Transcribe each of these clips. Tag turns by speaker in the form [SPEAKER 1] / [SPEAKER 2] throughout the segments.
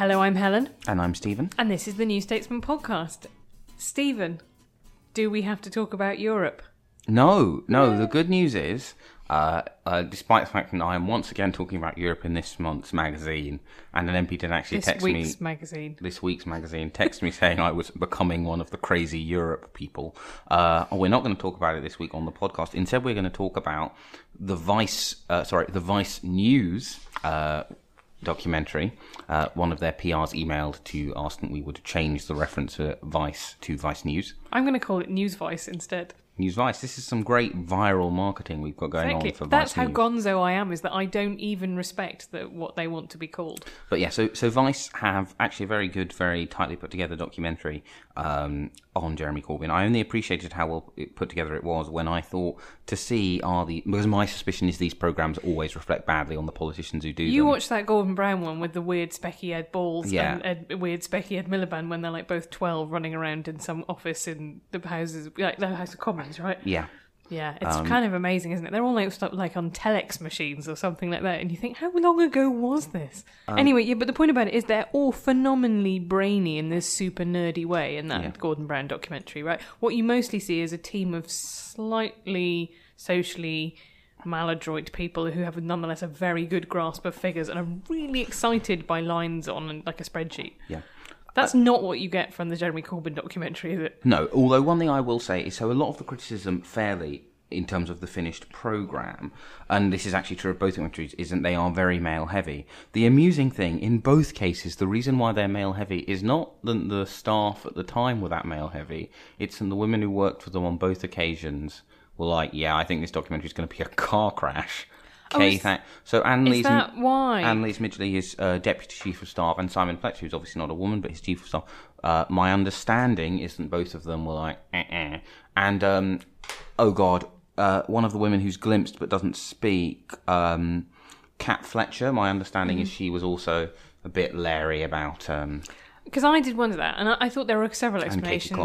[SPEAKER 1] Hello, I'm Helen,
[SPEAKER 2] And I'm Stephen.
[SPEAKER 1] and this is the New Statesman podcast. Stephen, do we have to talk about Europe?
[SPEAKER 2] No, no, the good news is, uh, uh, despite the fact that I am once again talking about Europe in this month's magazine, and an MP did actually
[SPEAKER 1] This
[SPEAKER 2] text
[SPEAKER 1] week's
[SPEAKER 2] me.
[SPEAKER 1] magazine.
[SPEAKER 2] This week's magazine text me saying I was becoming one of the crazy Europe people. Uh, we're not going to talk about it this week on the podcast. Instead, we're going to talk about the Vice, uh, sorry, the Vice News uh, documentary. Uh, one of their PRs emailed to ask that we would change the reference for Vice to Vice News.
[SPEAKER 1] I'm going to call it News Vice instead.
[SPEAKER 2] News Vice. This is some great viral marketing we've got going
[SPEAKER 1] Exactly.
[SPEAKER 2] on for Vice.
[SPEAKER 1] That's
[SPEAKER 2] Vice
[SPEAKER 1] how
[SPEAKER 2] News.
[SPEAKER 1] gonzo I am, is that I don't even respect that what they want to be called.
[SPEAKER 2] But yeah, so so Vice have actually a very good, very tightly put together documentary um, on Jeremy Corbyn. I only appreciated how well put together it was when I thought to see are the because my suspicion is these programs always reflect badly on the politicians who do
[SPEAKER 1] You
[SPEAKER 2] them.
[SPEAKER 1] watched that Gordon Brown one with the weird specky Ed Balls
[SPEAKER 2] Yeah.
[SPEAKER 1] and Ed, weird specky Ed Miliband when they're like both 12 running around in some office in the houses, like the House of Commons, right?
[SPEAKER 2] yeah.
[SPEAKER 1] Yeah, it's
[SPEAKER 2] Um,
[SPEAKER 1] kind of amazing, isn't it? They're all like like on telex machines or something like that, and you think, how long ago was this?
[SPEAKER 2] Um,
[SPEAKER 1] anyway, yeah, but the point about it is they're all phenomenally brainy in this super nerdy way in that
[SPEAKER 2] Yeah.
[SPEAKER 1] Gordon Brown documentary, right? What you mostly see is a team of slightly socially maladroit people who have nonetheless a very good grasp of figures and are really excited by lines on like a spreadsheet.
[SPEAKER 2] Yeah.
[SPEAKER 1] That's uh, not what you get from the Jeremy Corbyn documentary, is it?
[SPEAKER 2] No, although one thing I will say is so a lot of the criticism fairly in terms of the finished program, and this is actually true of both documentaries, isn't they are very male heavy. The amusing thing in both cases, the reason why they're male heavy is not that the staff at the time were that male heavy. It's that the women who worked for them on both occasions were like, "Yeah, I think this documentary is going to be a car crash."
[SPEAKER 1] Oh,
[SPEAKER 2] Okay,
[SPEAKER 1] is-
[SPEAKER 2] thank- so Annalise,
[SPEAKER 1] that why?
[SPEAKER 2] Anneliese Midgley is uh, deputy chief of staff, and Simon Fletcher, who's obviously not a woman, but his chief of staff. Uh, my understanding is that both of them were like, eh, eh. and um, oh god, uh, one of the women who's glimpsed but doesn't speak, um, Kat Fletcher. My understanding
[SPEAKER 1] Mm.
[SPEAKER 2] is she was also a bit leery about. Um,
[SPEAKER 1] Because I did wonder that, and I, I thought there were several explanations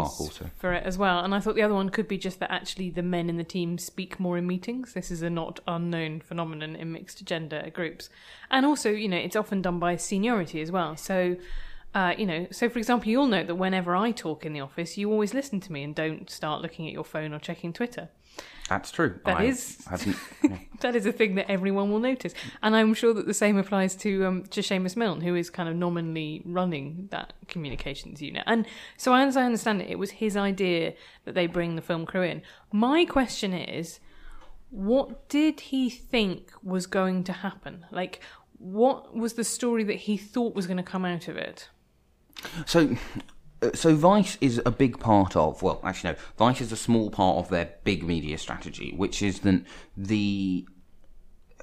[SPEAKER 1] for it as well. And I thought the other one could be just that actually the men in the team speak more in meetings. This is a not unknown phenomenon in mixed gender groups, and also you know it's often done by seniority as well. So. Uh, you know, so for example, you'll note that whenever I talk in the office, you always listen to me and don't start looking at your phone or checking Twitter.
[SPEAKER 2] That's true.
[SPEAKER 1] That
[SPEAKER 2] I
[SPEAKER 1] is-
[SPEAKER 2] hadn't-
[SPEAKER 1] that is a thing that everyone will notice, and I'm sure that the same applies to um, to Seamus Milne, who is kind of nominally running that communications unit. And so, as I understand it, it was his idea that they bring the film crew in. My question is, what did he think was going to happen? Like, what was the story that he thought was going to come out of it?
[SPEAKER 2] So, so Vice is a big part of. Well, actually, no. Vice is a small part of their big media strategy, which is that the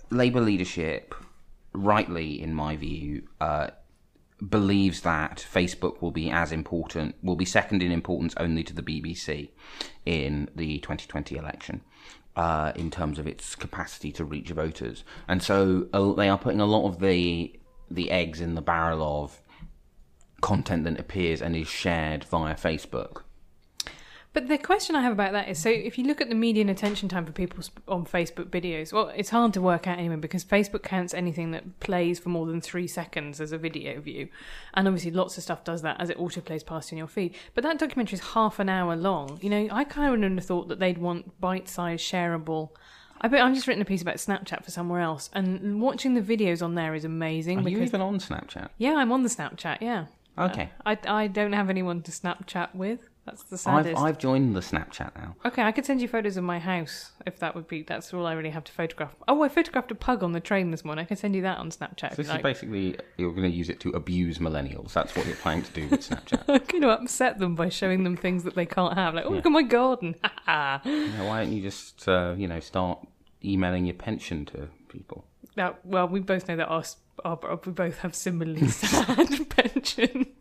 [SPEAKER 2] Labour leadership, rightly in my view, uh, believes that Facebook will be as important, will be second in importance only to the BBC in the 2020 election. Uh, in terms of its capacity to reach voters, and so uh, they are putting a lot of the the eggs in the barrel of content that appears and is shared via Facebook.
[SPEAKER 1] But the question I have about that is so if you look at the median attention time for people on Facebook videos, well, it's hard to work out anyway because Facebook counts anything that plays for more than three seconds as a video view. And obviously, lots of stuff does that as it auto plays past in your feed. But that documentary is half an hour long. You know, I kind of would have thought that they'd want bite sized, shareable. I bet I've just written a piece about Snapchat for somewhere else, and watching the videos on there is amazing.
[SPEAKER 2] Are you
[SPEAKER 1] because
[SPEAKER 2] even on Snapchat?
[SPEAKER 1] yeah, I'm on the Snapchat. Yeah.
[SPEAKER 2] Okay.
[SPEAKER 1] Uh, I I don't have anyone to Snapchat with. That's the saddest.
[SPEAKER 2] I've. I've joined the Snapchat now.
[SPEAKER 1] Okay, I could send you photos of my house if that would be. That's all I really have to photograph. Oh, I photographed a pug on the train this morning. I can send you that on Snapchat. if
[SPEAKER 2] This
[SPEAKER 1] you
[SPEAKER 2] is basically you're going to use it to abuse millennials. That's what you're planning to do with Snapchat.
[SPEAKER 1] I'm going to upset them by showing them things that they can't have. Like, oh, look at my garden. Ha ha.
[SPEAKER 2] Why don't you just uh, you know start emailing your pension to people?
[SPEAKER 1] Now, well, we both know that our, our we both have similarly sad pensions.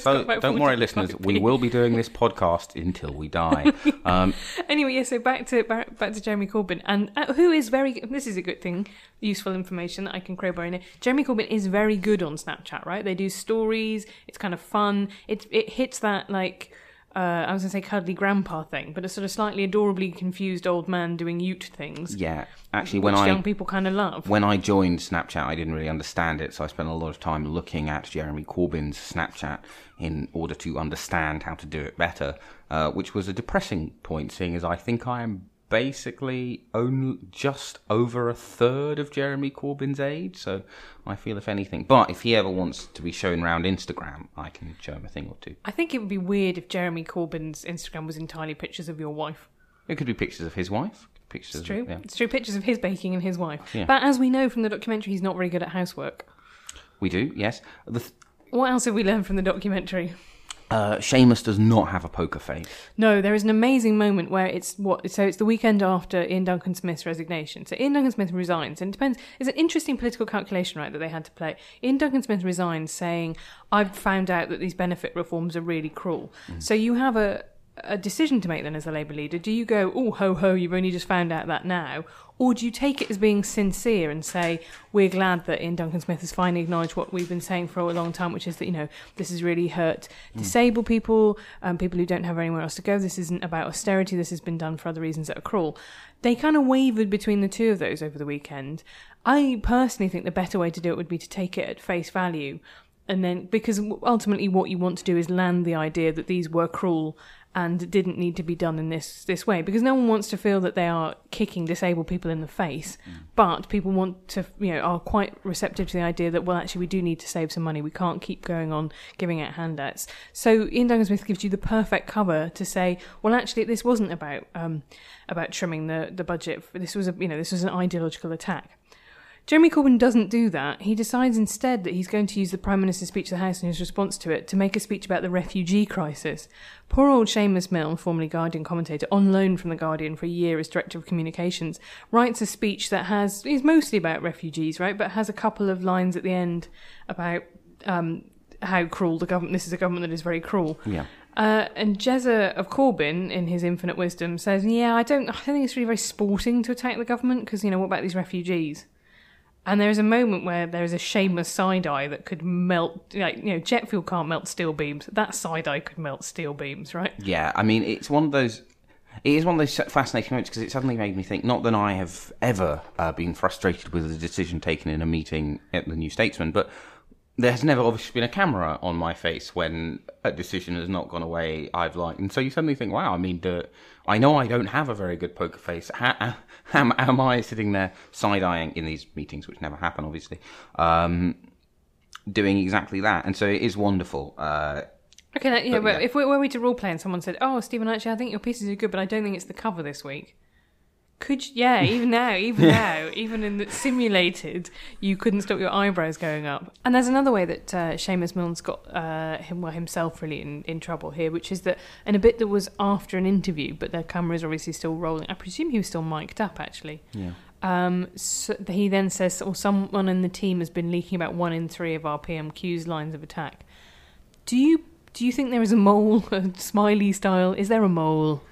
[SPEAKER 2] So don't worry,
[SPEAKER 1] 45p.
[SPEAKER 2] listeners. We will be doing this podcast until we die. Um,
[SPEAKER 1] Anyway, yeah. So back to back, back to Jeremy Corbyn, and uh, who is very. This is a good thing, useful information that I can crowbar in. It. Jeremy Corbyn is very good on Snapchat, right? They do stories. It's kind of fun. It it hits that like. Uh, I was going to say cuddly grandpa thing, but a sort of slightly adorably confused old man doing Ute things,
[SPEAKER 2] yeah, actually, when I
[SPEAKER 1] young people kind of love.
[SPEAKER 2] when I joined Snapchat, I didn't really understand it, so I spent a lot of time looking at Jeremy Corbyn's Snapchat in order to understand how to do it better, uh, which was a depressing point, seeing as I think I am basically only just over a third of Jeremy Corbyn's age. So I feel, if anything, but if he ever wants to be shown around Instagram, I can show him a thing or two.
[SPEAKER 1] I think it would be weird if Jeremy Corbyn's Instagram was entirely pictures of your wife.
[SPEAKER 2] It could be pictures of his wife. Pictures.
[SPEAKER 1] It's true.
[SPEAKER 2] Of, yeah.
[SPEAKER 1] It's true. Pictures of his baking and his wife.
[SPEAKER 2] Yeah.
[SPEAKER 1] But as we know from the documentary, he's not very good at housework.
[SPEAKER 2] We do. Yes. Th-
[SPEAKER 1] What else have we learned from the documentary?
[SPEAKER 2] Uh, Seamus does not have a poker face.
[SPEAKER 1] No, there is an amazing moment where it's what so it's the weekend after Iain Duncan Smith's resignation. So Iain Duncan Smith resigns, and it depends. It's an interesting political calculation, right, that they had to play. Iain Duncan Smith resigns, saying, "I've found out that these benefit reforms are really cruel." So you have a a decision to make then as a Labour leader. Do you go, "Oh ho ho, you've only just found out that now," or do you take it as being sincere and say, "We're glad that Iain Duncan Smith has finally acknowledged what we've been saying for a long time, which is that you know this has really hurt disabled people, um, people who don't have anywhere else to go. This isn't about austerity. This has been done for other reasons that are cruel." They kind of wavered between the two of those over the weekend. I personally think the better way to do it would be to take it at face value and then because ultimately what you want to do is land the idea that these were cruel and didn't need to be done in this this way. Because no one wants to feel that they are kicking disabled people in the face but people want to you know are quite receptive to the idea that well actually we do need to save some money. We can't keep going on giving out handouts. So Iain Duncan Smith gives you the perfect cover to say well actually this wasn't about um about trimming the the budget. This was a you know this was an ideological attack Jeremy Corbyn doesn't do that. He decides instead that he's going to use the Prime Minister's speech to the House and his response to it to make a speech about the refugee crisis. Poor old Seamus Milne, formerly Guardian commentator, on loan from The Guardian for a year as Director of Communications, writes a speech that has is mostly about refugees, right, but has a couple of lines at the end about um, how cruel the government. This is a government that is very cruel.
[SPEAKER 2] Yeah.
[SPEAKER 1] Uh, and Jezza of Corbyn, in his infinite wisdom, says, "Yeah, I don't, I don't think it's really very sporting to attack the government because you know what about these refugees?" And there is a moment where there is a shameless side eye that could melt, like you know, jet fuel can't melt steel beams. That side eye could melt steel beams, right?
[SPEAKER 2] Yeah, I mean, it's one of those. It is one of those fascinating moments because it suddenly made me think. Not that I have ever uh, been frustrated with a decision taken in a meeting at the New Statesman, but there has never obviously been a camera on my face when a decision has not gone away I've liked. And so you suddenly think, wow, I mean, I know I don't have a very good poker face. How, am, am I sitting there side eyeing in these meetings, which never happen, obviously, um, doing exactly that? And so it is wonderful. Uh,
[SPEAKER 1] Okay, that, yeah,
[SPEAKER 2] But,
[SPEAKER 1] but
[SPEAKER 2] yeah.
[SPEAKER 1] if we were we to role play and someone said, "Oh, Stephen, actually, I think your pieces are good, but I don't think it's the cover this week." Could you, yeah, even now, even now, even in the simulated, you couldn't stop your eyebrows going up. And there's another way that uh, Seamus Milne's got uh, him well, himself really in, in trouble here, which is that in a bit that was after an interview, but the camera is obviously still rolling. I presume he was still mic'd up actually.
[SPEAKER 2] yeah.
[SPEAKER 1] Um, so he then says, or someone in the team has been leaking about one in three of our PMQ's lines of attack. Do you do you think there is a mole, a smiley style? Is there a mole?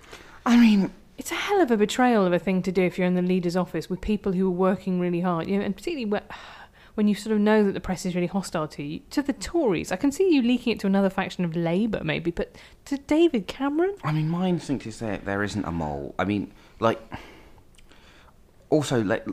[SPEAKER 2] I mean,
[SPEAKER 1] It's a hell of a betrayal of a thing to do if you're in the leader's office with people who are working really hard, you know, and particularly when you sort of know that the press is really hostile to you, to the Tories. I can see you leaking it to another faction of Labour, maybe, but to David Cameron.
[SPEAKER 2] I mean, my instinct is that there isn't a mole. I mean, like, also, like,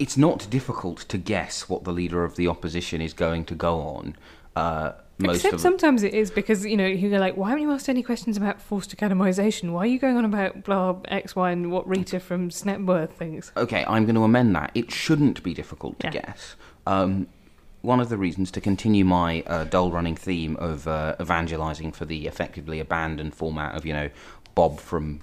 [SPEAKER 2] it's not difficult to guess what the leader of the opposition is going to go on. Uh, most
[SPEAKER 1] Except
[SPEAKER 2] of
[SPEAKER 1] sometimes it is because you know you go like, why haven't you asked any questions about forced academisation? Why are you going on about blah X, Y, and what Rita from Snetworth thinks?
[SPEAKER 2] Okay, I'm going to amend that. It shouldn't be difficult to
[SPEAKER 1] Yeah.
[SPEAKER 2] guess. Um, one of the reasons to continue my uh, dull running theme of uh, evangelising for the effectively abandoned format of, you know, Bob from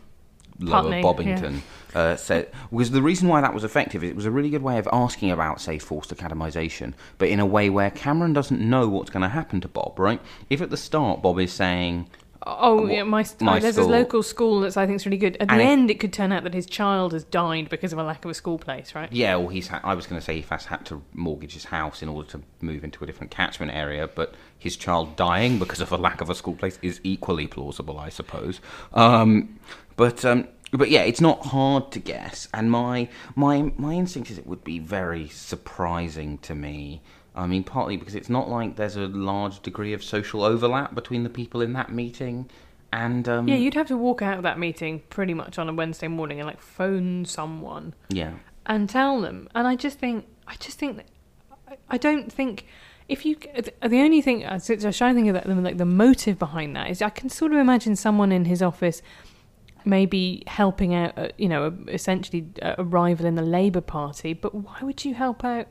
[SPEAKER 2] Lower
[SPEAKER 1] Putney,
[SPEAKER 2] Bobbington. Uh, said, because the reason why that was effective is it was a really good way of asking about, say, forced academisation, but in a way where Cameron doesn't know what's going to happen to Bob, right? If at the start Bob is saying,
[SPEAKER 1] Oh,
[SPEAKER 2] What-
[SPEAKER 1] yeah, my,
[SPEAKER 2] my
[SPEAKER 1] there's
[SPEAKER 2] school-
[SPEAKER 1] a local school that's I think is really good. At the
[SPEAKER 2] it-
[SPEAKER 1] end, it could turn out that his child has died because of a lack of a school place, right?
[SPEAKER 2] Yeah, well, he's. Ha- I was going to say he has had to mortgage his house in order to move into a different catchment area, but his child dying because of a lack of a school place is equally plausible, I suppose. Um, but um, but yeah, it's not hard to guess, and my my my instinct is it would be very surprising to me. I mean, partly because it's not like there's a large degree of social overlap between the people in that meeting, and um,
[SPEAKER 1] Yeah, you'd have to walk out of that meeting pretty much on a Wednesday morning and like phone someone
[SPEAKER 2] yeah.
[SPEAKER 1] and tell them. And I just think, I just think, that, I- don't think if you the only thing I was trying to think of that like the motive behind that is I can sort of imagine someone in his office maybe helping out, uh, you know, essentially a rival in the Labour Party. But why would you help out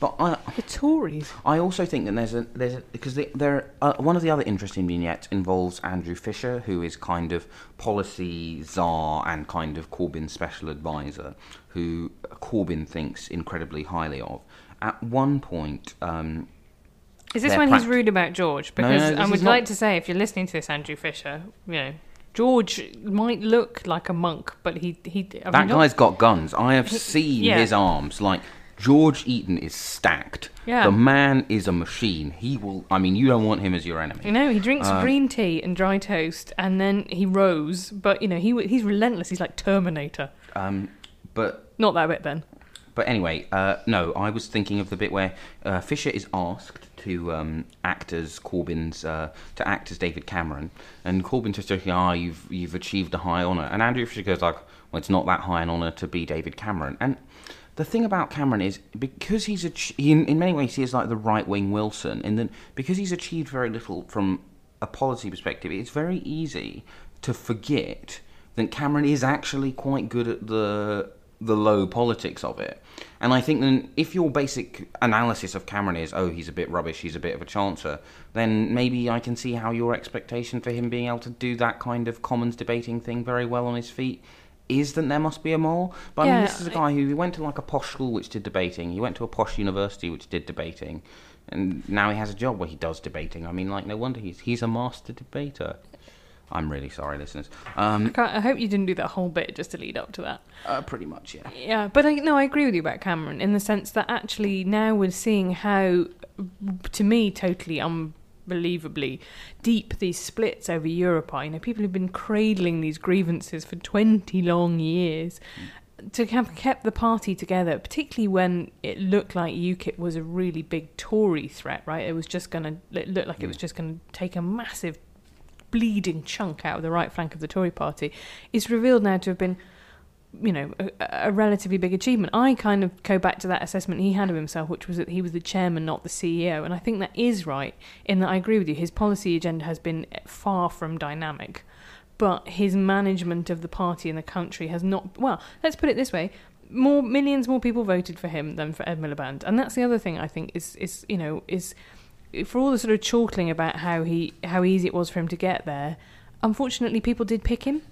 [SPEAKER 2] But I,
[SPEAKER 1] the Tories?
[SPEAKER 2] I also think that there's a there's a, because the, there uh, one of the other interesting vignettes involves Andrew Fisher, who is kind of policy czar and kind of Corbyn's special advisor, who Corbyn thinks incredibly highly of. At one point, um,
[SPEAKER 1] Is this when he's rude about George?
[SPEAKER 2] No, no,
[SPEAKER 1] Because I would
[SPEAKER 2] not-
[SPEAKER 1] like to say, if you're listening to this, Andrew Fisher, you know, George might look like a monk, but he he.
[SPEAKER 2] That
[SPEAKER 1] not-
[SPEAKER 2] guy's got guns. I have seen
[SPEAKER 1] yeah.
[SPEAKER 2] his arms. Like George Eaton is stacked.
[SPEAKER 1] Yeah.
[SPEAKER 2] The man is a machine. He will. I mean, you don't want him as your enemy.
[SPEAKER 1] You know, he drinks
[SPEAKER 2] Uh,
[SPEAKER 1] green tea and dry toast, and then he rows. But you know, he he's relentless. He's like Terminator.
[SPEAKER 2] Um, but
[SPEAKER 1] Not that bit, Ben.
[SPEAKER 2] But anyway, uh, no, I was thinking of the bit where uh, Fisher is asked to um, act as Corbyn's uh, to act as David Cameron, and Corbyn just joking, "Ah, you've you've achieved a high honour," and Andrew Fisher goes like, "Well, it's not that high an honour to be David Cameron." And the thing about Cameron is because he's ach- he, in, in many ways he is like the right wing Wilson, and then because he's achieved very little from a policy perspective, it's very easy to forget that Cameron is actually quite good at the the low politics of it. And I think then if your basic analysis of Cameron is, oh, he's a bit rubbish, he's a bit of a chancer, then maybe I can see how your expectation for him being able to do that kind of commons debating thing very well on his feet is that there must be a mole. But I mean, this is a guy who he went to like a posh school which did debating, he went to a posh university which did debating, and now he has a job where he does debating. I mean, like, no wonder he's he's a master debater. I'm really sorry, listeners. Um,
[SPEAKER 1] Can't- I hope you didn't do that whole bit just to lead up to that.
[SPEAKER 2] uh, pretty much, yeah.
[SPEAKER 1] Yeah, but I no, I agree with you about Cameron in the sense that actually now we're seeing how, to me, totally unbelievably deep these splits over Europe are. You know, people have been cradling these grievances for twenty long years. To have kept the party together, particularly when it looked like UKIP was a really big Tory threat, right? It was just going to, it looked like it was just going to take a massive bleeding chunk out of the right flank of the Tory party, is revealed now to have been you know, a, a relatively big achievement. I kind of go back to that assessment he had of himself, which was that he was the chairman, not the CEO. And I think that is right in that I agree with you. His policy agenda has been far from dynamic, but his management of the party and the country has not. Well, let's put it this way. More millions more people voted for him than for Ed Miliband, and that's the other thing I think is is you know is for all the sort of chortling about how he how easy it was for him to get there. Unfortunately, people did pick him.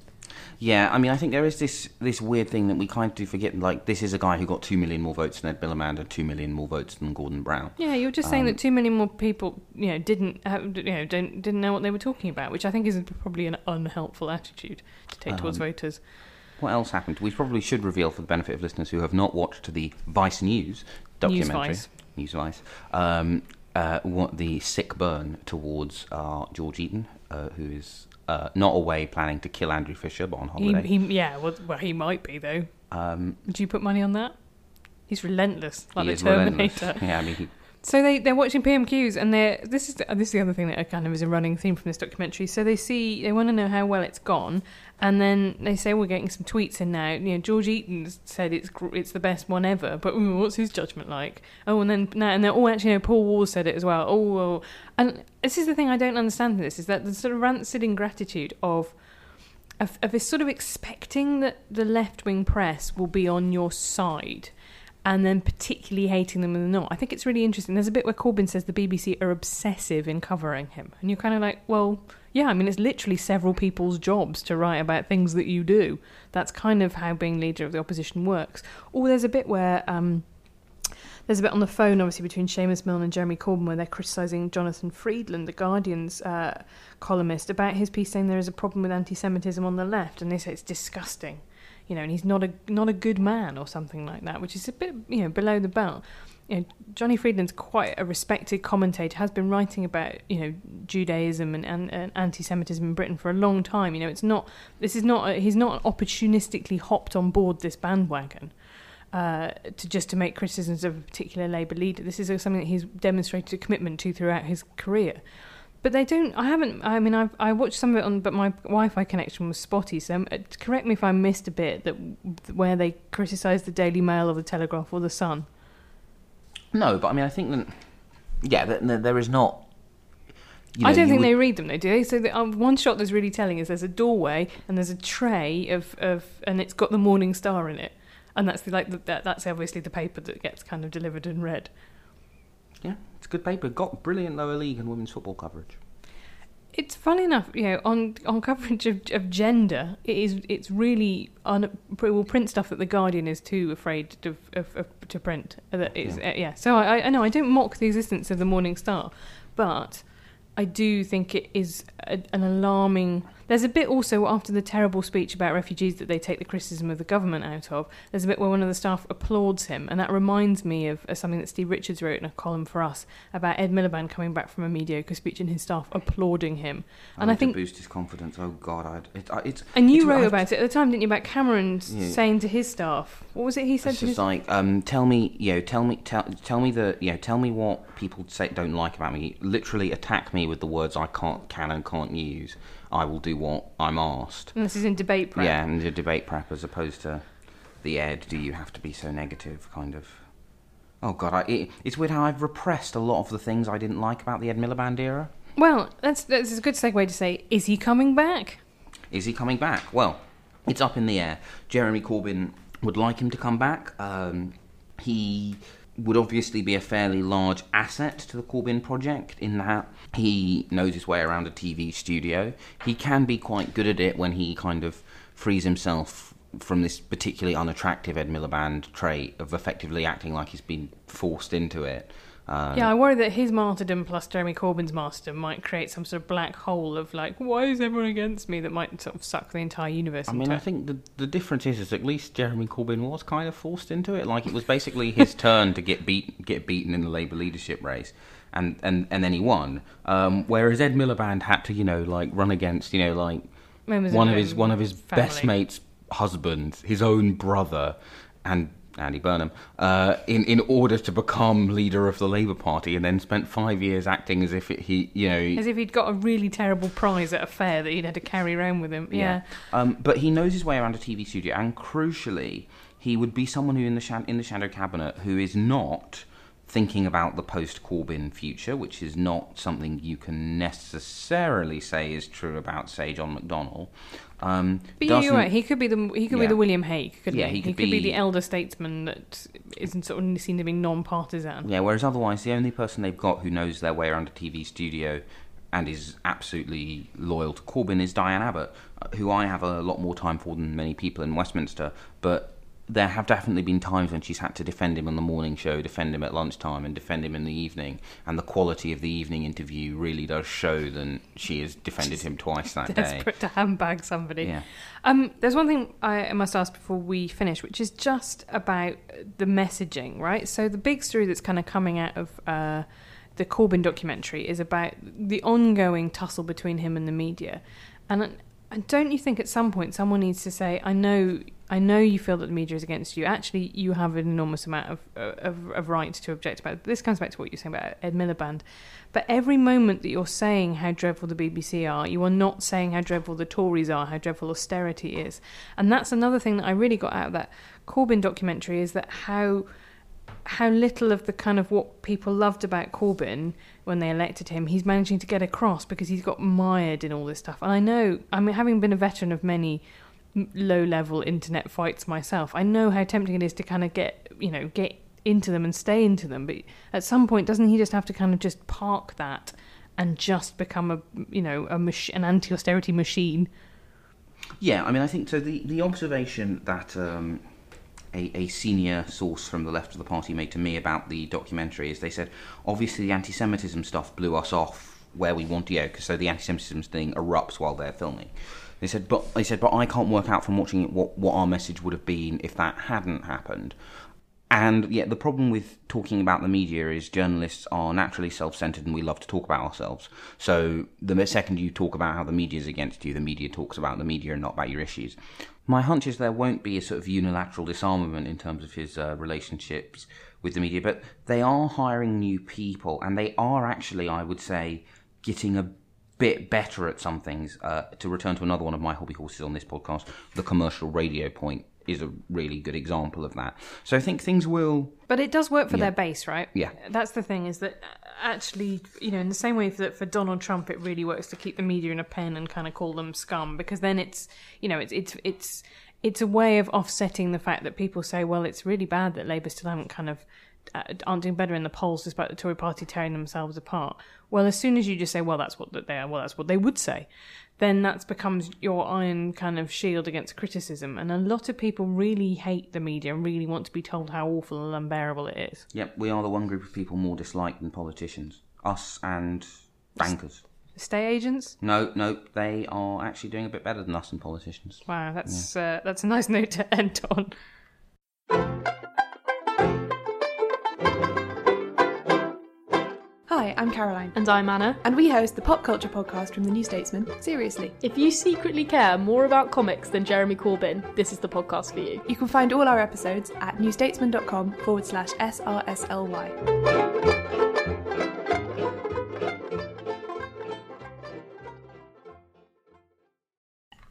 [SPEAKER 2] Yeah, I mean, I think there is this this weird thing that we kind of do forget. Like, this is a guy who got two million more votes than Ed Miliband and two million more votes than Gordon Brown.
[SPEAKER 1] Yeah, you're just saying that too many more people, you know, didn't have, you know, don't, didn't know what they were talking about, which I think is probably an unhelpful attitude to take towards voters.
[SPEAKER 2] What else happened? We probably should reveal for the benefit of listeners who have not watched the Vice News documentary,
[SPEAKER 1] Vice.
[SPEAKER 2] News Vice, um, uh, what the sick burn towards uh, George Eaton, uh, who is uh, not away planning to kill Andrew Fisher, but on holiday.
[SPEAKER 1] he, yeah, well, well, he might be though.
[SPEAKER 2] um,
[SPEAKER 1] Would you put money on that? He's relentless, like
[SPEAKER 2] he
[SPEAKER 1] the
[SPEAKER 2] is relentless.
[SPEAKER 1] Terminator.
[SPEAKER 2] Yeah, I mean, he,
[SPEAKER 1] So they they're watching PMQs, and they're this is the, uh, this is the other thing that kind of is a running theme from this documentary. So they see they want to know how well it's gone, and then they say we're getting some tweets in now. You know, George Eaton said it's it's the best one ever, but what's his judgment like? Oh, and then now and then oh, actually, no, Paul Waugh said it as well. Oh, and this is the thing I don't understand. This is that the sort of rancid ingratitude of. Of, of this sort of expecting that the left wing press will be on your side and then particularly hating them when they're not. I think it's really interesting. There's a bit where Corbyn says the BBC are obsessive in covering him, and you're kind of like, well, yeah. I mean, it's literally several people's jobs to write about things that you do. That's kind of how being leader of the opposition works. Or there's a bit where. Um, there's a bit on the phone, obviously, between Seamus Milne and Jeremy Corbyn, where they're criticising Jonathan Freedland, the Guardian's uh, columnist, about his piece saying there is a problem with anti-Semitism on the left, and they say it's disgusting you know, and he's not a not a good man or something like that, which is a bit you know below the belt. You know, Johnny Freedland's quite a respected commentator, has been writing about you know Judaism and, and, and anti-Semitism in Britain for a long time. You know, it's not this is not a, he's not opportunistically hopped on board this bandwagon. Uh, to just to make criticisms of a particular Labour leader. This is something that he's demonstrated a commitment to throughout his career. But they don't. I haven't. I mean, I I watched some of it on, but my Wi-Fi connection was spotty. So um, correct me if I missed a bit that where they criticised the Daily Mail or the Telegraph or the Sun.
[SPEAKER 2] no, but I mean, I think that yeah, that, there is not. you
[SPEAKER 1] I don't think
[SPEAKER 2] would-
[SPEAKER 1] they read them. They do. They? So the, um, one shot that's really telling is there's a doorway and there's a tray of, of and it's got the Morning Star in it, and that's the, like the, that, that's obviously the paper that gets kind of delivered and read.
[SPEAKER 2] Yeah, it's good paper. Got brilliant lower league and women's football coverage.
[SPEAKER 1] It's funny enough, you know, on on coverage of, of gender, it is it's really un, it will print stuff that the Guardian is too afraid to of, of, to print. That is, yeah. Uh, yeah. So I, I know I don't mock the existence of the Morning Star, but I do think it is a, an alarming. There's a bit also after the terrible speech about refugees that they take the criticism of the government out of. There's a bit where one of the staff applauds him, and that reminds me of, of something that Steve Richards wrote in a column for us about Ed Miliband coming back from a mediocre speech and his staff applauding him. And I think
[SPEAKER 2] to boost his confidence. Oh God, I'd, it, I- it's
[SPEAKER 1] and you
[SPEAKER 2] it's-
[SPEAKER 1] wrote
[SPEAKER 2] I've-
[SPEAKER 1] about it at the time, didn't you? About Cameron
[SPEAKER 2] Yeah.
[SPEAKER 1] saying to his staff, what was it he said
[SPEAKER 2] It's
[SPEAKER 1] to
[SPEAKER 2] just
[SPEAKER 1] his?
[SPEAKER 2] like, um, tell me, you know, tell me, tell, tell me the, you know, tell me what people say don't like about me. Literally attack me with the words I can't, can and can't use. I will do what I'm asked.
[SPEAKER 1] and this is in debate prep.
[SPEAKER 2] Yeah, and the debate prep as opposed to the ed. Do you have to be so negative? Kind of. Oh God, I, it, it's weird how I've repressed a lot of the things I didn't like about the Ed Miliband era.
[SPEAKER 1] Well, that's that's a good segue to say, is he coming back?
[SPEAKER 2] Is he coming back? Well, it's up in the air. Jeremy Corbyn would like him to come back. Um, he would obviously be a fairly large asset to the Corbyn project in that he knows his way around a TV studio. He can be quite good at it when he kind of frees himself from this particularly unattractive Ed Miliband trait of effectively acting like he's been forced into it. Uh,
[SPEAKER 1] Yeah, I worry that his martyrdom plus Jeremy Corbyn's martyrdom might create some sort of black hole of like, why is everyone against me? That might sort of suck the entire universe.
[SPEAKER 2] I
[SPEAKER 1] into
[SPEAKER 2] mean, I think the the difference is, is at least Jeremy Corbyn was kind of forced into it. Like it was basically his turn to get beat, get beaten in the Labour leadership race, and and and then he won. Um, whereas Ed Miliband had to, you know, like run against, you know, like
[SPEAKER 1] Members
[SPEAKER 2] one
[SPEAKER 1] of his
[SPEAKER 2] his one of his best mates' husbands, his own brother, and Andy Burnham, uh, in in order to become leader of the Labour Party, and then spent five years acting as if it, he, you know,
[SPEAKER 1] As if he'd got a really terrible prize at a fair that he'd had to carry around with him. Yeah.
[SPEAKER 2] Um, but he knows his way around a TV studio, and crucially, he would be someone who in the sha- in the shadow cabinet who is not thinking about the post Corbyn future, which is not something you can necessarily say is true about, say, John McDonnell. Um,
[SPEAKER 1] But you're right. He could be the he could be the William Hague, couldn't
[SPEAKER 2] Yeah,
[SPEAKER 1] he?
[SPEAKER 2] he could
[SPEAKER 1] be,
[SPEAKER 2] be-
[SPEAKER 1] the elder statesman that isn't sort of seen to be non-partisan.
[SPEAKER 2] Yeah, whereas otherwise, the only person they've got who knows their way around a TV studio and is absolutely loyal to Corbyn is Diane Abbott, uh, who I have a lot more time for than many people in Westminster. But there have definitely been times when she's had to defend him on the morning show, defend him at lunchtime, and defend him in the evening. And the quality of the evening interview really does show that she has defended him twice that day.
[SPEAKER 1] Desperate to handbag somebody.
[SPEAKER 2] Yeah.
[SPEAKER 1] Um, there's one thing I must ask before we finish, which is just about the messaging, right? So the big story that's kind of coming out of uh, the Corbyn documentary is about the ongoing tussle between him and the media, and And don't you think at some point someone needs to say, "I know, I know you feel that the media is against you. Actually, you have an enormous amount of uh, of, of right to object about." It. This comes back to what you're saying about Ed Miliband. But every moment that you're saying how dreadful the BBC are, you are not saying how dreadful the Tories are, how dreadful austerity is. And that's another thing that I really got out of that Corbyn documentary is that how how little of the kind of what people loved about Corbyn when they elected him, he's managing to get across because he's got mired in all this stuff. And I know, I mean, having been a veteran of many low level internet fights myself, I know how tempting it is to kind of get, you know, get into them and stay into them. But at some point, doesn't he just have to kind of just park that and just become a, you know, a mach- an anti austerity machine?
[SPEAKER 2] Yeah, I mean, I think so. The the observation that um, a, a senior source from the left of the party made to me about the documentary is they said obviously the anti-Semitism stuff blew us off where we want to go because so the anti-Semitism thing erupts while they're filming. They said, but they said, but I can't work out from watching it what what our message would have been if that hadn't happened. And yet, the problem with talking about the media is journalists are naturally self centered and we love to talk about ourselves. So, the second you talk about how the media is against you, the media talks about the media and not about your issues. My hunch is there won't be a sort of unilateral disarmament in terms of his uh, relationships with the media, but they are hiring new people and they are actually, I would say, getting a bit better at some things. Uh, to return to another one of my hobby horses on this podcast, the commercial radio point is a really good example of that. So I think things will.
[SPEAKER 1] But it does work for
[SPEAKER 2] Yeah.
[SPEAKER 1] their base, right?
[SPEAKER 2] Yeah.
[SPEAKER 1] That's the thing is that actually, you know, in the same way that for Donald Trump, it really works to keep the media in a pen and kind of call them scum because then it's, you know, it's it's it's it's a way of offsetting the fact that people say, well, it's really bad that Labour still haven't kind of uh, aren't doing better in the polls despite the Tory party tearing themselves apart. Well, as soon as you just say, well, that's what they are, well, that's what they would say, then that becomes your iron kind of shield against criticism. And a lot of people really hate the media and really want to be told how awful and unbearable it is.
[SPEAKER 2] Yep, we are the one group of people more disliked than politicians. Us and bankers.
[SPEAKER 1] Estate agents?
[SPEAKER 2] No, no, they are actually doing a bit better than us and politicians.
[SPEAKER 1] Wow, that's uh, that's a nice note to end on.
[SPEAKER 3] I'm Caroline,
[SPEAKER 4] And I'm Anna.
[SPEAKER 3] and we host the pop culture podcast from the New Statesman. Seriously.
[SPEAKER 4] If you secretly care more about comics than Jeremy Corbyn, this is the podcast for you.
[SPEAKER 3] You can find all our episodes at newstatesman.com forward slash SRSLY.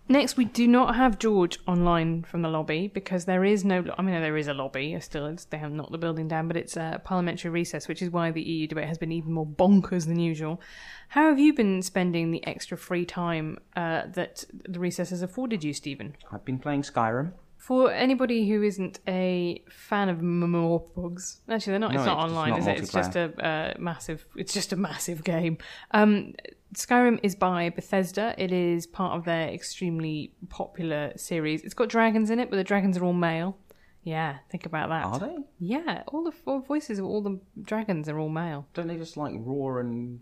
[SPEAKER 1] Next, we do not have George online from the lobby because there is no. I mean, there is a lobby. Still, it's, they have knocked the building down, but it's a parliamentary recess, which is why the EU debate has been even more bonkers than usual. How have you been spending the extra free time uh, that the recess has afforded you, Stephen?
[SPEAKER 2] I've been playing Skyrim.
[SPEAKER 1] For anybody who isn't a fan of MMORPGs, actually they're not.
[SPEAKER 2] No,
[SPEAKER 1] it's not
[SPEAKER 2] it's
[SPEAKER 1] online,
[SPEAKER 2] not
[SPEAKER 1] is it? It's just a uh, massive. It's just a massive game. Um, Skyrim is by Bethesda. It is part of their extremely popular series. It's got dragons in it, but the dragons are all male. Yeah, think about that.
[SPEAKER 2] Are they?
[SPEAKER 1] Yeah, all the four voices of all the dragons are all male.
[SPEAKER 2] Don't they just like roar and?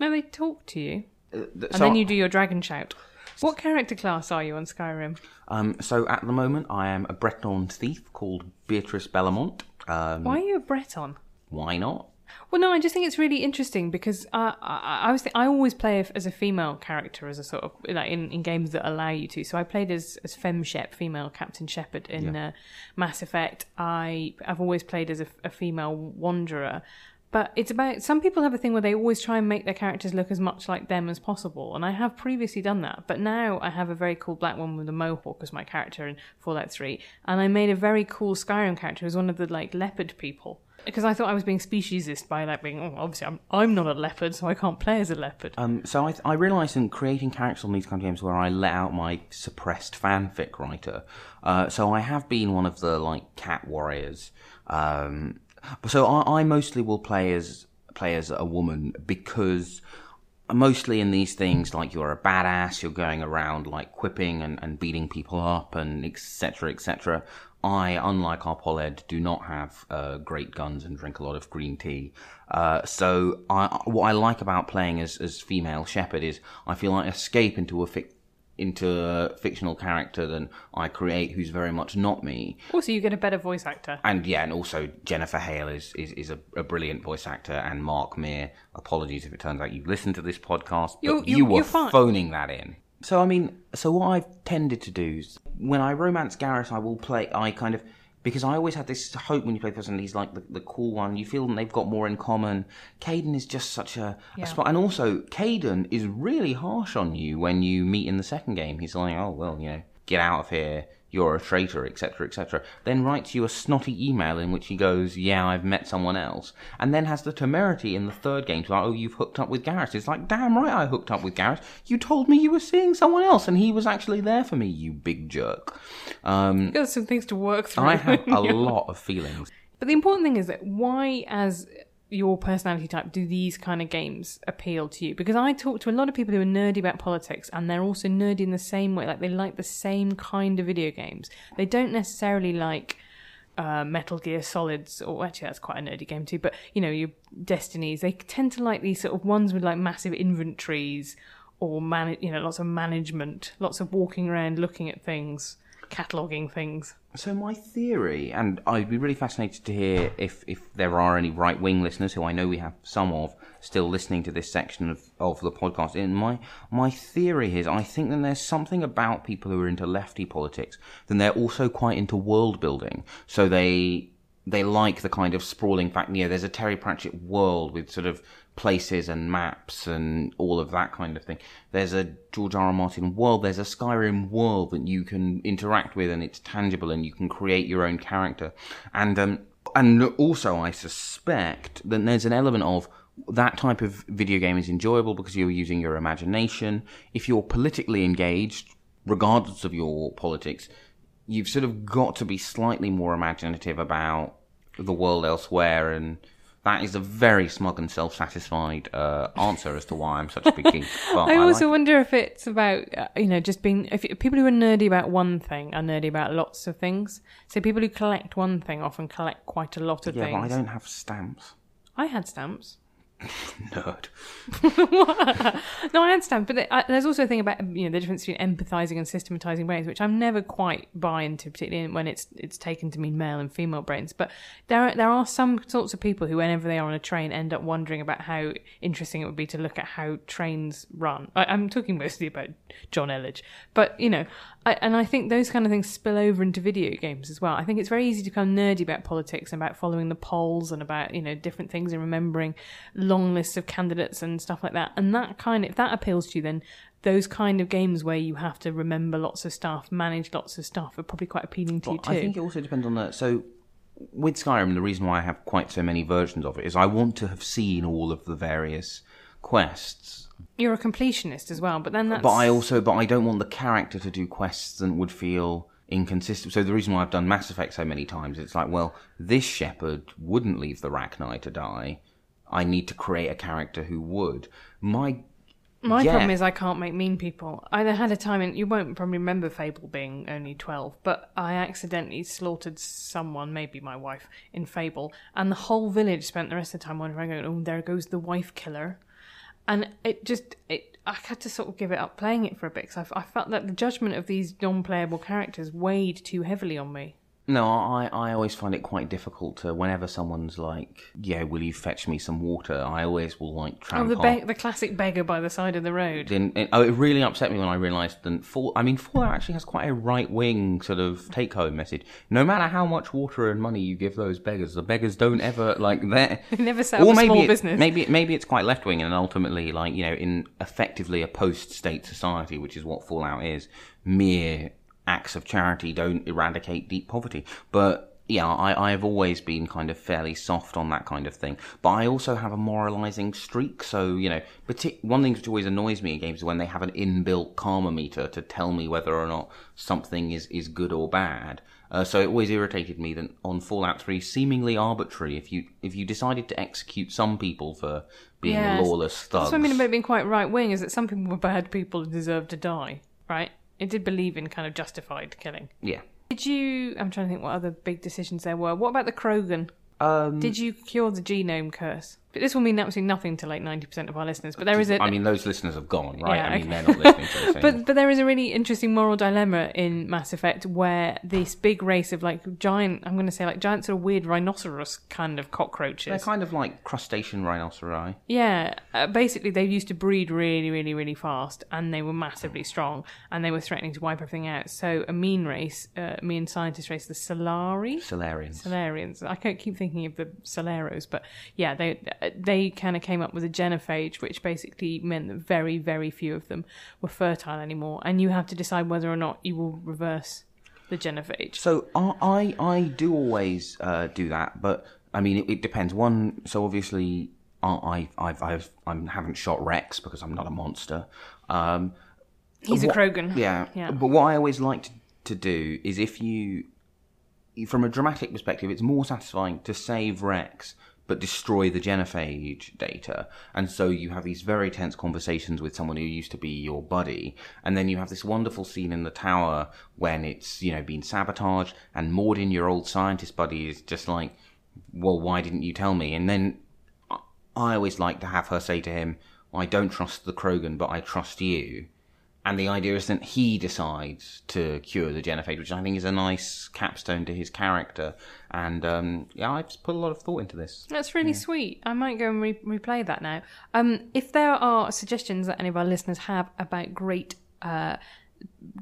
[SPEAKER 1] No, they talk to you,
[SPEAKER 2] Uh, th-
[SPEAKER 1] and
[SPEAKER 2] so-
[SPEAKER 1] then you do your dragon shout. What character class are you on Skyrim?
[SPEAKER 2] Um, so at the moment, I am a Breton thief called Beatrice Bellamont. Um,
[SPEAKER 1] Why are you a Breton?
[SPEAKER 2] Why not?
[SPEAKER 1] Well, no, I just think it's really interesting because uh, I, I was th- I always play as a female character as a sort of like in, in games that allow you to. So I played as as Fem Shep, female Captain Shepard in uh, Mass Effect. I I've always played as a, a female wanderer. But it's about some people have a thing where they always try and make their characters look as much like them as possible, and I have previously done that. But now I have a very cool black woman with a mohawk as my character in Fallout Three, and I made a very cool Skyrim character who's one of the like leopard people because I thought I was being speciesist by like being oh, obviously I'm I'm not a leopard, so I can't play as a leopard.
[SPEAKER 2] Um, so I, I realised in creating characters on these kind of games where I let out my suppressed fanfic writer. Uh, so I have been one of the like cat warriors. Um, so I, I mostly will play as play as a woman because mostly in these things like you're a badass, you're going around like quipping and, and beating people up and etc etc. I, unlike our Poled, do not have uh, great guns and drink a lot of green tea. Uh, so I, what I like about playing as, as female Shepard is I feel like I escape into a fic- into a fictional character than I create, who's very much not me.
[SPEAKER 1] Also, you get a better voice actor.
[SPEAKER 2] And yeah, and also Jennifer Hale is is, is a, a brilliant voice actor, and Mark Meer. Apologies if it turns out you've listened to this podcast, but
[SPEAKER 1] You're-
[SPEAKER 2] you
[SPEAKER 1] you're-
[SPEAKER 2] were
[SPEAKER 1] you're
[SPEAKER 2] phoning that in. So I mean, so what I've tended to do is when I romance Garrus, I will play. I kind of because I always had this hope when you play the person, he's like the, the cool one. You feel they've got more in common. Kaidan is just such a, a spot, and also Kaidan is really harsh on you when you meet in the second game. He's like, oh well, you know, get out of here. You're a traitor, etc., etc. Then writes you a snotty email in which he goes, "Yeah, I've met someone else," and then has the temerity in the third game to like, "Oh, you've hooked up with Garrus." It's like, damn right, I hooked up with Garrus. You told me you were seeing someone else, and he was actually there for me. You big jerk. Um,
[SPEAKER 1] You've got some things to work through.
[SPEAKER 2] I have a lot of feelings.
[SPEAKER 1] But the important thing is that why, as your personality type, do these kind of games appeal to you? Because I talk to a lot of people who are nerdy about politics, and they're also nerdy in the same way. Like they like the same kind of video games. They don't necessarily like uh, Metal Gear Solids, or actually that's quite a nerdy game too. But you know, your Destinies. They tend to like these sort of ones with like massive inventories or man, you know, lots of management, lots of walking around, looking at things, cataloging things.
[SPEAKER 2] So my theory, and I'd be really fascinated to hear if, if there are any right wing listeners who I know we have some of still listening to this section of, of the podcast. In my my theory is I think that there's something about people who are into lefty politics, then they're also quite into world building. So they they like the kind of sprawling fact. You know, there's a Terry Pratchett world with sort of places and maps and all of that kind of thing. There's a George R. R. Martin world. There's a Skyrim world that you can interact with, and it's tangible, and you can create your own character. And um, and also, I suspect that there's an element of that type of video game is enjoyable because you're using your imagination. If you're politically engaged, regardless of your politics, you've sort of got to be slightly more imaginative about the world elsewhere and that is a very smug and self-satisfied uh, answer as to why I'm such a big geek.
[SPEAKER 1] I
[SPEAKER 2] I
[SPEAKER 1] also
[SPEAKER 2] like-
[SPEAKER 1] wonder if it's about uh, you know just being if people who are nerdy about one thing are nerdy about lots of things. So people who collect one thing often collect quite a lot of
[SPEAKER 2] yeah,
[SPEAKER 1] things.
[SPEAKER 2] but I don't have stamps.
[SPEAKER 1] I had stamps.
[SPEAKER 2] Nerd.
[SPEAKER 1] No, I understand, but I, uh, there's also a thing about you know the difference between empathizing and systematizing brains, which I'm never quite buy into, particularly when it's it's taken to mean male and female brains. But there are, there are some sorts of people who, whenever they are on a train, end up wondering about how interesting it would be to look at how trains run. I, I'm talking mostly about Jonn Elledge, but you know, I, and I think those kind of things spill over into video games as well. I think it's very easy to become nerdy about politics and about following the polls and about you know different things and remembering lists of candidates and stuff like that. And that kind of if that appeals to you, then those kind of games where you have to remember lots of stuff, manage lots of stuff, are probably quite appealing to you too.
[SPEAKER 2] I think it also depends on that. So, with Skyrim, the reason why I have quite so many versions of it is I want to have seen all of the various quests.
[SPEAKER 1] You're a completionist as well, but then that's
[SPEAKER 2] But I also, but I don't want the character to do quests that would feel inconsistent. So the reason why I've done Mass Effect so many times, it's like, well, this Shepard wouldn't leave the Rachni to die. I need to create a character who would. My
[SPEAKER 1] My
[SPEAKER 2] Yeah.
[SPEAKER 1] problem is I can't make mean people. I had a time, and you won't probably remember Fable being only 12, but I accidentally slaughtered someone, maybe my wife, in Fable, and the whole village spent the rest of the time wondering, going, oh, there goes the wife killer. And it just, it, I had to sort of give it up playing it for a bit, because I, I felt that the judgment of these non playable characters weighed too heavily on me.
[SPEAKER 2] No, I, I always find it quite difficult to whenever someone's like, "Yeah, will you fetch me some water?" I always will like
[SPEAKER 1] Oh, the,
[SPEAKER 2] on.
[SPEAKER 1] be- the classic beggar by the side of the road.
[SPEAKER 2] Then it, oh, it really upset me when I realised that Fall. I mean, Fallout actually has quite a right wing sort of take home message. No matter how much water and money you give those beggars, the beggars don't ever like that.
[SPEAKER 1] They never set up small
[SPEAKER 2] it-
[SPEAKER 1] business.
[SPEAKER 2] Maybe maybe it's quite left wing and ultimately like you know in effectively a post state society, which is what Fallout is. Mere acts of charity don't eradicate deep poverty, but yeah, I, I have always been kind of fairly soft on that kind of thing. But I also have a moralizing streak. So, you know, partic- one thing which always annoys me in games is when they have an inbuilt karma meter to tell me whether or not something is, is good or bad. Uh, so it always irritated me that on Fallout 3, seemingly arbitrary, if you if you decided to execute some people for being
[SPEAKER 1] Yes.
[SPEAKER 2] lawless thugs.
[SPEAKER 1] That's what I mean about being quite right wing is that some people were bad people and deserve to die, right? It did believe in kind of justified killing.
[SPEAKER 2] Yeah.
[SPEAKER 1] Did you? I'm trying to think what other big decisions there were. What about the Krogan?
[SPEAKER 2] Um,
[SPEAKER 1] Did you cure the genome curse? But this will mean absolutely nothing to like ninety percent of our listeners. But there is a
[SPEAKER 2] I mean, those listeners have gone, right?
[SPEAKER 1] Yeah,
[SPEAKER 2] I mean,
[SPEAKER 1] okay.
[SPEAKER 2] they're not listening to this.
[SPEAKER 1] But but there is a really interesting moral dilemma in Mass Effect where this big race of like giant I'm going to say like giant sort of weird rhinoceros kind of cockroaches.
[SPEAKER 2] They're kind of like crustacean rhinoceri.
[SPEAKER 1] yeah, uh, basically they used to breed really really really fast and they were massively strong and they were threatening to wipe everything out. So a mean race, uh, a mean scientist race, the Solari.
[SPEAKER 2] Salarians.
[SPEAKER 1] Salarians. I can't keep thinking of the Soleros, but yeah, they they kind of came up with a genophage, which basically meant that very very few of them were fertile anymore, and you have to decide whether or not you will reverse the genophage.
[SPEAKER 2] So I I, I do always uh, do that, but I mean it, it depends. One, so obviously I I I've, I've I haven't shot Rex because I'm not a monster. Um,
[SPEAKER 1] He's a Krogan.
[SPEAKER 2] Yeah.
[SPEAKER 1] Yeah.
[SPEAKER 2] But what I always like to, to do is if you, from a dramatic perspective, it's more satisfying to save Rex but destroy the genophage data. And so you have these very tense conversations with someone who used to be your buddy. And then you have this wonderful scene in the tower when it's, you know, been sabotaged and Mordin, your old scientist buddy, is just like, well, why didn't you tell me? And then I- I always like to have her say to him, I don't trust the Krogan, but I trust you. And the idea is that he decides to cure the genophage, which I think is a nice capstone to his character. And um, yeah, I've just put a lot of thought into this.
[SPEAKER 1] That's really sweet. I might go and re- replay that now. Um, if there are suggestions that any of our listeners have about great uh,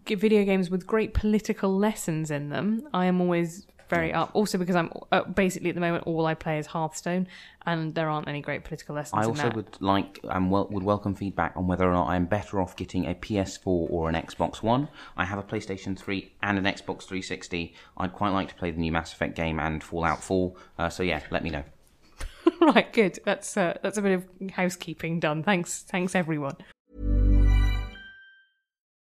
[SPEAKER 1] video games with great political lessons in them, I am always very up. Also, because I'm uh, basically at the moment all I play is Hearthstone, and there aren't any great political lessons.
[SPEAKER 2] I
[SPEAKER 1] in
[SPEAKER 2] also
[SPEAKER 1] that.
[SPEAKER 2] would like and wel- would welcome feedback on whether or not I'm better off getting a PS4 or an Xbox One. I have a PlayStation 3 and an Xbox 360. I'd quite like to play the new Mass Effect game and Fallout 4. Uh, so yeah, let me know.
[SPEAKER 1] right, good. That's uh, that's a bit of housekeeping done. Thanks, thanks everyone.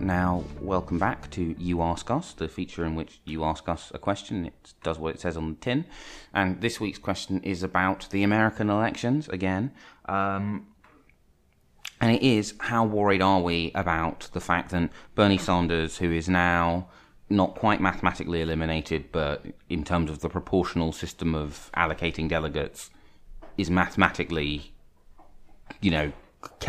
[SPEAKER 2] now, welcome back to You Ask Us, the feature in which you ask us a question. It does what it says on the tin. And this week's question is about the American elections again. Um, and it is how worried are we about the fact that Bernie Sanders, who is now not quite mathematically eliminated, but in terms of the proportional system of allocating delegates, is mathematically you know,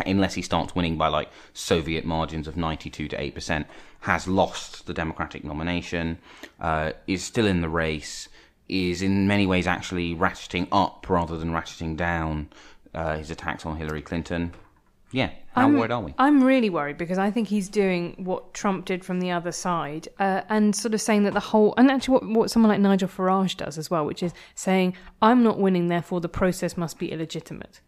[SPEAKER 2] unless he starts winning by like Soviet margins of 92 to 8%, has lost the Democratic nomination, uh, is still in the race, is in many ways actually ratcheting up rather than ratcheting down uh, his attacks on Hillary Clinton. Yeah, how
[SPEAKER 1] I'm-
[SPEAKER 2] worried are we?
[SPEAKER 1] I'm really worried because I think he's doing what Trump did from the other side, uh, and sort of saying that the whole, and actually what, what someone like Nigel Farage does as well, which is saying, "I'm not winning, therefore the process must be illegitimate."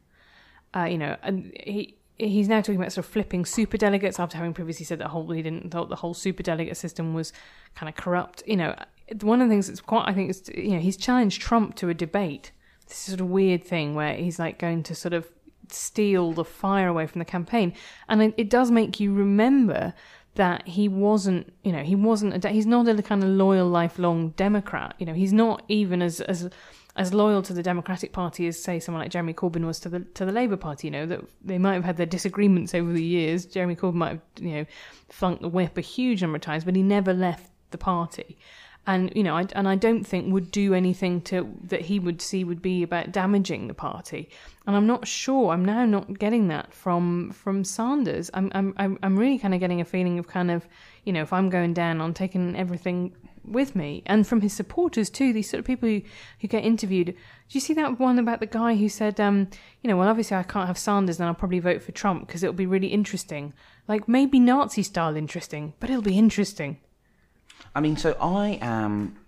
[SPEAKER 1] Uh, you know, and he. He's now talking about sort of flipping super delegates after having previously said that whole he didn't thought the whole super delegate system was kind of corrupt. You know, one of the things that's quite I think is you know he's challenged Trump to a debate. This sort of weird thing where he's like going to sort of steal the fire away from the campaign, and it, it does make you remember that he wasn't, you know, he wasn't, a, he's not a kind of loyal, lifelong Democrat. You know, he's not even as as as loyal to the Democratic Party as, say, someone like Jeremy Corbyn was to the to the Labour Party. You know, that they might have had their disagreements over the years. Jeremy Corbyn might have, you know, flunked the whip a huge number of times, but he never left the party and you know, I, and I don't think would do anything to that he would see would be about damaging the party. And I'm not sure. I'm now not getting that from from Sanders. I'm I'm I'm I'm really kind of getting a feeling of kind of you know, if I'm going down on taking everything with me, and from his supporters too. These sort of people who who get interviewed. Do you see that one about the guy who said, um, you know, well, obviously I can't have Sanders, then I'll probably vote for Trump because it'll be really interesting. Like maybe Nazi style interesting, but it'll be interesting.
[SPEAKER 2] I mean, so I am.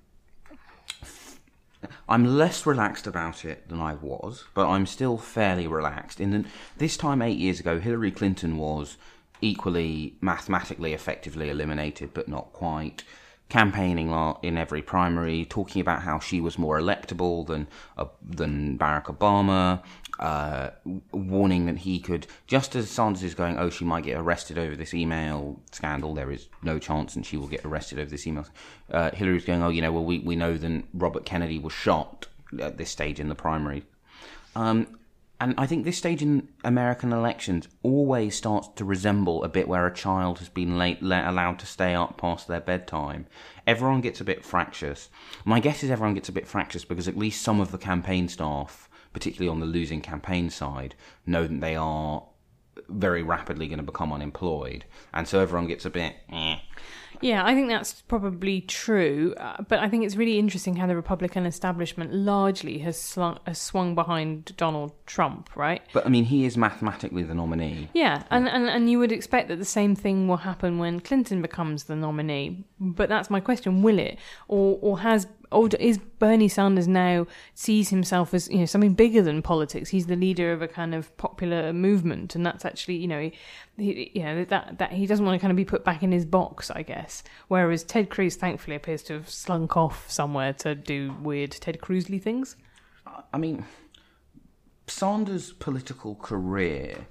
[SPEAKER 2] I'm less relaxed about it than I was, but I'm still fairly relaxed. In the, this time eight years ago, Hillary Clinton was equally mathematically effectively eliminated, but not quite. Campaigning in every primary, talking about how she was more electable than uh, than Barack Obama, uh, warning that he could, just as Sanders is going, oh, she might get arrested over this email scandal. There is no chance, and she will get arrested over this email. Uh, Hillary's going, oh, you know, well, we we know that Robert Kennedy was shot at this stage in the primary. Um, and I think this stage in American elections always starts to resemble a bit where a child has been late, allowed to stay up past their bedtime. Everyone gets a bit fractious. My guess is everyone gets a bit fractious because at least some of the campaign staff, particularly on the losing campaign side, know that they are very rapidly going to become unemployed. And so everyone gets a bit. Eh.
[SPEAKER 1] Yeah, I think that's probably true. Uh, but I think it's really interesting how the Republican establishment largely has, slung, has swung behind Donald Trump, right?
[SPEAKER 2] But I mean, he is mathematically the nominee.
[SPEAKER 1] Yeah, and, and, and you would expect that the same thing will happen when Clinton becomes the nominee. But that's my question: Will it, or or has Oh, or is Bernie Sanders now sees himself as you know something bigger than politics? He's the leader of a kind of popular movement, and that's actually you know he, he you know that that he doesn't want to kind of be put back in his box, I guess. Whereas Ted Cruz, thankfully, appears to have slunk off somewhere to do weird Ted Cruzly things.
[SPEAKER 2] I mean, Sanders' political career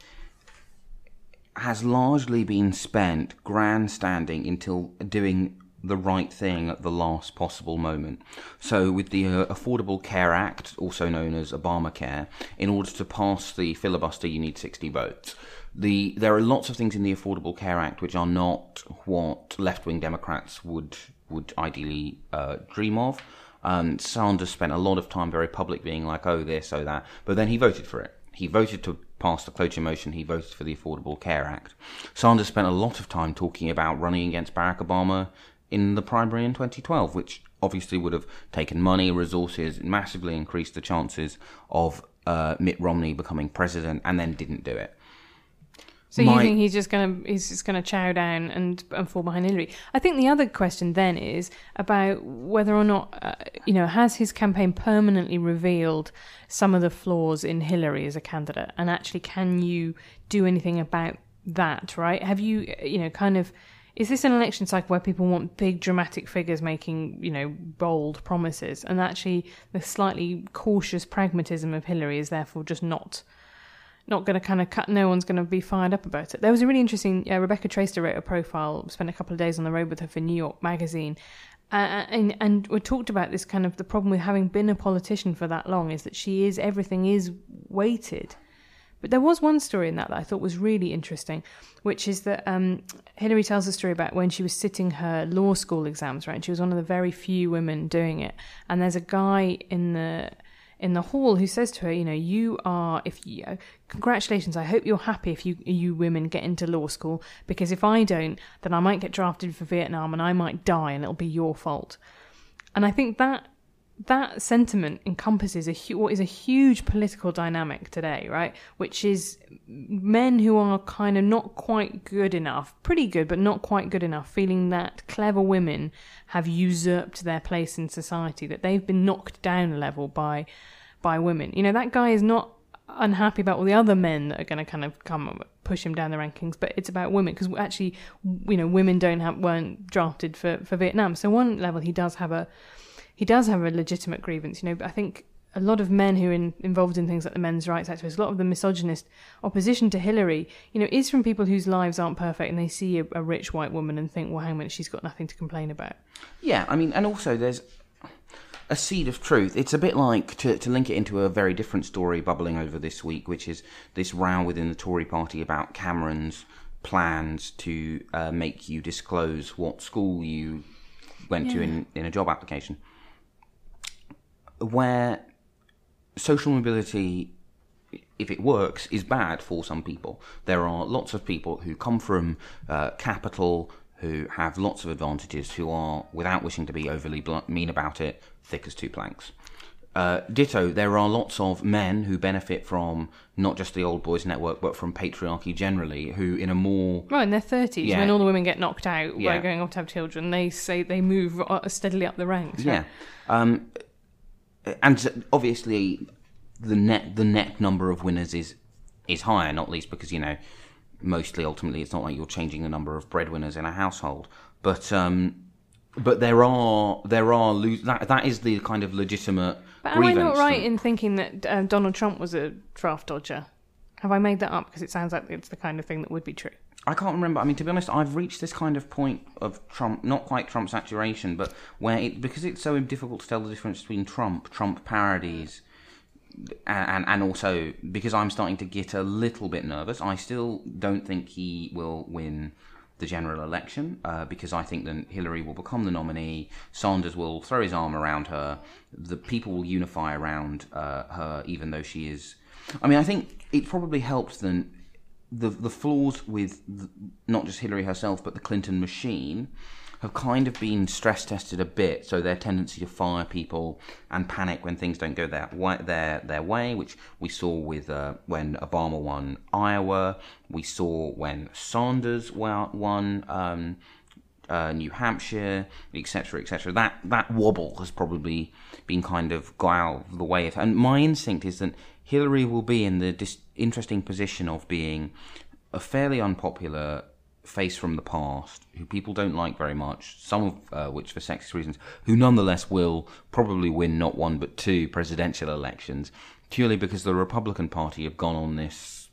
[SPEAKER 2] has largely been spent grandstanding until doing the right thing at the last possible moment. So, with the uh, Affordable Care Act, also known as Obamacare, in order to pass the filibuster, you need 60 votes. The there are lots of things in the Affordable Care Act which are not what left-wing Democrats would would ideally uh, dream of. Um, Sanders spent a lot of time very public being like, oh this, oh that, but then he voted for it. He voted to pass the cloture motion. He voted for the Affordable Care Act. Sanders spent a lot of time talking about running against Barack Obama in the primary in 2012, which obviously would have taken money, resources, massively increased the chances of uh, Mitt Romney becoming president, and then didn't do it.
[SPEAKER 1] So you think he's just gonna he's just gonna chow down and and fall behind Hillary? I think the other question then is about whether or not uh, you know has his campaign permanently revealed some of the flaws in Hillary as a candidate, and actually can you do anything about that? Right? Have you you know kind of is this an election cycle where people want big dramatic figures making you know bold promises, and actually the slightly cautious pragmatism of Hillary is therefore just not not going to kind of cut. No one's going to be fired up about it. There was a really interesting. Uh, Rebecca Traister wrote a profile. Spent a couple of days on the road with her for New York Magazine, uh, and and we talked about this kind of the problem with having been a politician for that long is that she is everything is weighted. But there was one story in that that I thought was really interesting, which is that um, Hillary tells a story about when she was sitting her law school exams. Right, and she was one of the very few women doing it, and there's a guy in the in the hall who says to her, you know, you are if you congratulations, I hope you're happy if you you women get into law school because if I don't, then I might get drafted for Vietnam and I might die and it'll be your fault. And I think that that sentiment encompasses a what is a huge political dynamic today, right? Which is men who are kind of not quite good enough, pretty good, but not quite good enough, feeling that clever women have usurped their place in society, that they've been knocked down a level by by women. You know, that guy is not unhappy about all the other men that are going to kind of come push him down the rankings, but it's about women because actually, you know, women don't have weren't drafted for for Vietnam. So one level, he does have a he does have a legitimate grievance. You know, but I think a lot of men who are in, involved in things like the men's rights activists, a lot of the misogynist opposition to Hillary, you know, is from people whose lives aren't perfect and they see a, a rich white woman and think, well, hang on, minute, she's got nothing to complain about.
[SPEAKER 2] Yeah, I mean, and also there's a seed of truth. It's a bit like to, to link it into a very different story bubbling over this week, which is this row within the Tory party about Cameron's plans to uh, make you disclose what school you went to in, in a job application. Where social mobility, if it works, is bad for some people. There are lots of people who come from uh, capital, who have lots of advantages, who are, without wishing to be overly blunt, mean about it, thick as two planks. Uh, ditto, there are lots of men who benefit from not just the old boys network, but from patriarchy generally, who in a more
[SPEAKER 1] Right, in their 30s,
[SPEAKER 2] Yeah.
[SPEAKER 1] when all the women get knocked out
[SPEAKER 2] Yeah.
[SPEAKER 1] by going off to have children, they say they move uh, steadily up the ranks.
[SPEAKER 2] Yeah. Um, and obviously the net the net number of winners is is higher, not least because you know mostly ultimately it's not like you're changing the number of breadwinners in a household, but um, but there are there are lo- that that is the kind of legitimate.
[SPEAKER 1] But am I not right
[SPEAKER 2] that-
[SPEAKER 1] in thinking that uh, Donald Trump was a draft dodger? Have I made that up? Because it sounds like it's the kind of thing that would be true.
[SPEAKER 2] I can't remember. I mean, to be honest, I've reached this kind of point of Trump, not quite Trump saturation, but where it because it's so difficult to tell the difference between Trump, Trump parodies, and and, also because I'm starting to get a little bit nervous. I still don't think he will win the general election uh, because I think that Hillary will become the nominee. Sanders will throw his arm around her. The people will unify around uh, her, even though she is. I mean, I think it probably helps then the the flaws with the, not just Hillary herself but the Clinton machine have kind of been stress tested a bit. So their tendency to fire people and panic when things don't go their way, their their way, which we saw with uh, when Obama won Iowa, we saw when Sanders won. Um, uh, New Hampshire, etc., etc. That that wobble has probably been kind of of the way. Of, and my instinct is that Hillary will be in the dis- interesting position of being a fairly unpopular face from the past who people don't like very much. Some of uh, which for sexist reasons, who nonetheless will probably win not one but two presidential elections purely because the Republican Party have gone on this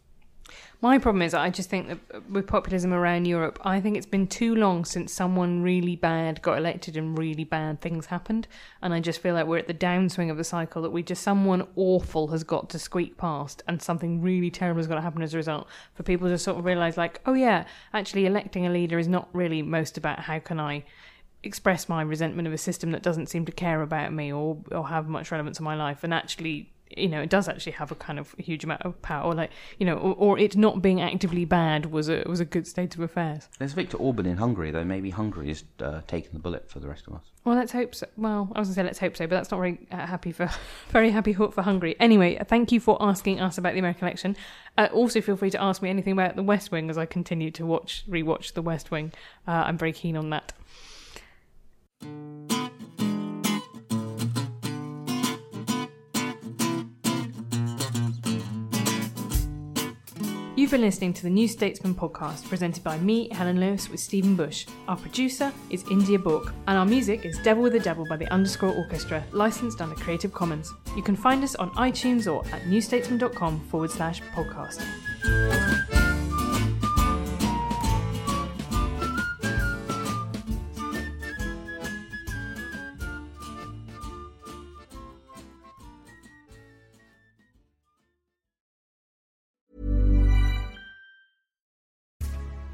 [SPEAKER 1] My problem is, I just think that uh, with populism around Europe, I think it's been too long since someone really bad got elected and really bad things happened. And I just feel like we're at the downswing of the cycle that we just, someone awful has got to squeak past and something really terrible has got to happen as a result for people to sort of realise, like, oh yeah, actually electing a leader is not really most about how can I express my resentment of a system that doesn't seem to care about me or, or have much relevance in my life and actually you know, it does actually have a kind of huge amount of power, or like you know, or, or it not being actively bad was a was a good state of affairs.
[SPEAKER 2] There's Viktor Orban in Hungary, though. Maybe Hungary is uh, taking the bullet for the rest of us.
[SPEAKER 1] Well, let's hope so. Well, I was gonna say let's hope so, but that's not very uh, happy for very happy for, for Hungary. Anyway, thank you for asking us about the American election. Uh, also, feel free to ask me anything about the West Wing as I continue to watch rewatch the West Wing. Uh, I'm very keen on that. Been listening to the New Statesman podcast presented by me, Helen Lewis, with Stephen Bush. Our producer is India Bourke, and our music is Devil with the Devil by the Underscore Orchestra, licensed under Creative Commons. You can find us on iTunes or at newstatesman.com forward slash podcast.